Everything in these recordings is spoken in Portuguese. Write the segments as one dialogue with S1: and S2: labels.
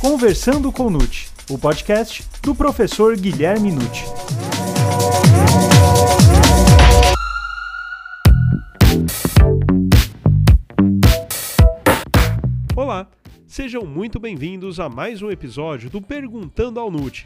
S1: Conversando com Nute, o podcast do professor Guilherme Nute.
S2: Olá, sejam muito bem-vindos a mais um episódio do Perguntando ao Nute.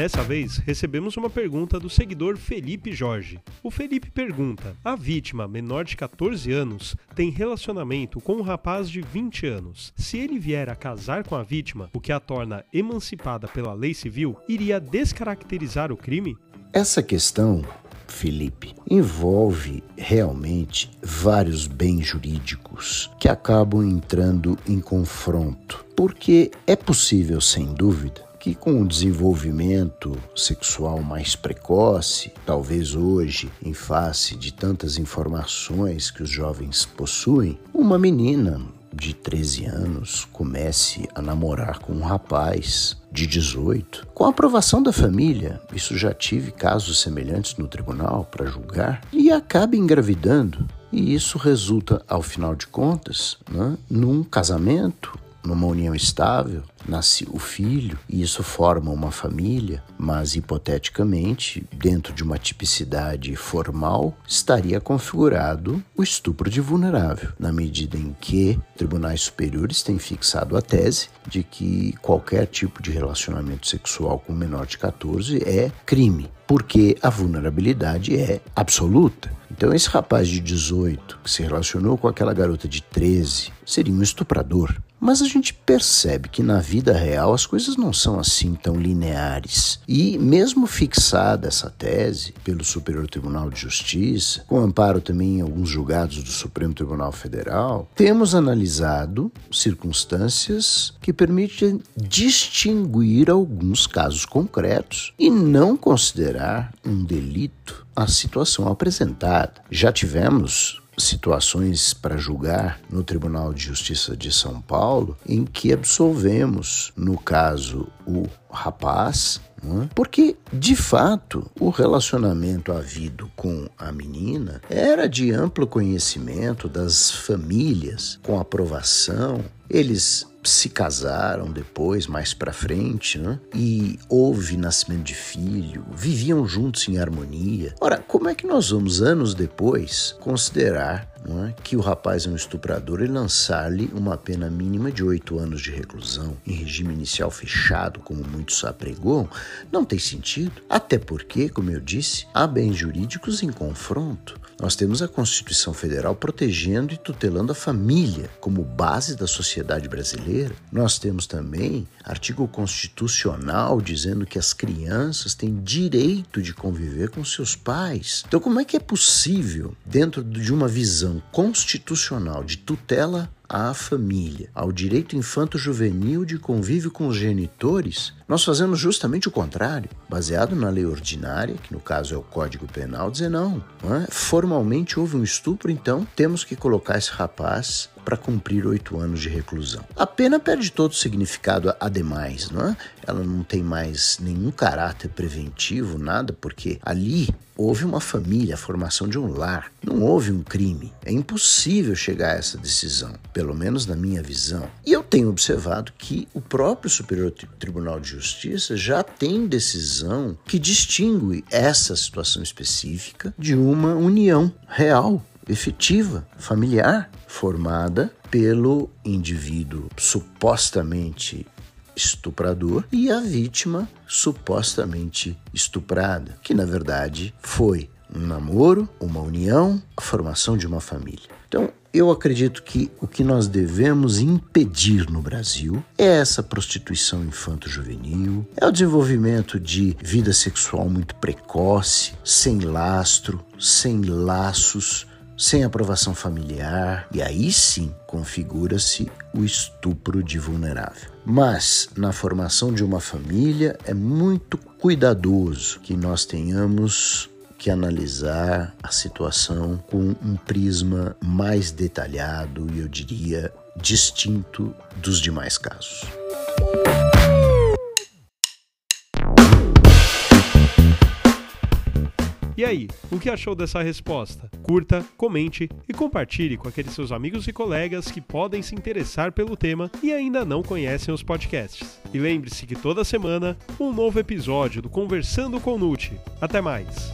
S2: Dessa vez, recebemos uma pergunta do seguidor Felipe Jorge. O Felipe pergunta: A vítima, menor de 14 anos, tem relacionamento com um rapaz de 20 anos. Se ele vier a casar com a vítima, o que a torna emancipada pela lei civil, iria descaracterizar o crime?
S3: Essa questão, Felipe, envolve realmente vários bens jurídicos que acabam entrando em confronto. Porque é possível, sem dúvida, que com o desenvolvimento sexual mais precoce, talvez hoje, em face de tantas informações que os jovens possuem, uma menina de 13 anos comece a namorar com um rapaz de 18, com aprovação da família, isso já tive casos semelhantes no tribunal para julgar, e acabe engravidando. E isso resulta, ao final de contas, né, num casamento numa união estável, nasce o filho e isso forma uma família, mas hipoteticamente, dentro de uma tipicidade formal, estaria configurado o estupro de vulnerável, na medida em que tribunais superiores têm fixado a tese de que qualquer tipo de relacionamento sexual com menor de 14 é crime, porque a vulnerabilidade é absoluta. Então, esse rapaz de 18 que se relacionou com aquela garota de 13 seria um estuprador. Mas a gente percebe que na vida real as coisas não são assim tão lineares. E, mesmo fixada essa tese pelo Superior Tribunal de Justiça, com amparo também em alguns julgados do Supremo Tribunal Federal, temos analisado circunstâncias que permitem distinguir alguns casos concretos e não considerar um delito a situação apresentada. Já tivemos situações para julgar no Tribunal de Justiça de São Paulo em que absolvemos, no caso, o rapaz, é? porque de fato o relacionamento havido com a menina era de amplo conhecimento das famílias, com aprovação. Eles se casaram depois, mais para frente, né? e houve nascimento de filho, viviam juntos em harmonia. Ora, como é que nós vamos, anos depois, considerar é? que o rapaz é um estuprador e lançar-lhe uma pena mínima de oito anos de reclusão em regime inicial fechado, como muitos apregou, não tem sentido. Até porque, como eu disse, há bens jurídicos em confronto. Nós temos a Constituição Federal protegendo e tutelando a família como base da sociedade brasileira. Nós temos também artigo constitucional dizendo que as crianças têm direito de conviver com seus pais. Então, como é que é possível, dentro de uma visão constitucional de tutela à família, ao direito infanto-juvenil de convívio com os genitores, nós fazemos justamente o contrário, baseado na lei ordinária, que no caso é o Código Penal, dizer não, não é? formalmente houve um estupro, então temos que colocar esse rapaz para cumprir oito anos de reclusão. A pena perde todo o significado ademais, não é? Ela não tem mais nenhum caráter preventivo, nada, porque ali houve uma família, a formação de um lar, não houve um crime. É impossível chegar a essa decisão, pelo menos na minha visão. E eu tenho observado que o próprio Superior Tribunal de Justiça já tem decisão que distingue essa situação específica de uma união real efetiva, familiar, formada pelo indivíduo supostamente estuprador e a vítima supostamente estuprada, que na verdade foi um namoro, uma união, a formação de uma família. Então, eu acredito que o que nós devemos impedir no Brasil é essa prostituição infanto-juvenil, é o desenvolvimento de vida sexual muito precoce, sem lastro, sem laços, sem aprovação familiar, e aí sim configura-se o estupro de vulnerável. Mas na formação de uma família é muito cuidadoso que nós tenhamos que analisar a situação com um prisma mais detalhado e eu diria distinto dos demais casos.
S2: E aí, o que achou dessa resposta? Curta, comente e compartilhe com aqueles seus amigos e colegas que podem se interessar pelo tema e ainda não conhecem os podcasts. E lembre-se que toda semana um novo episódio do Conversando com Nute. Até mais!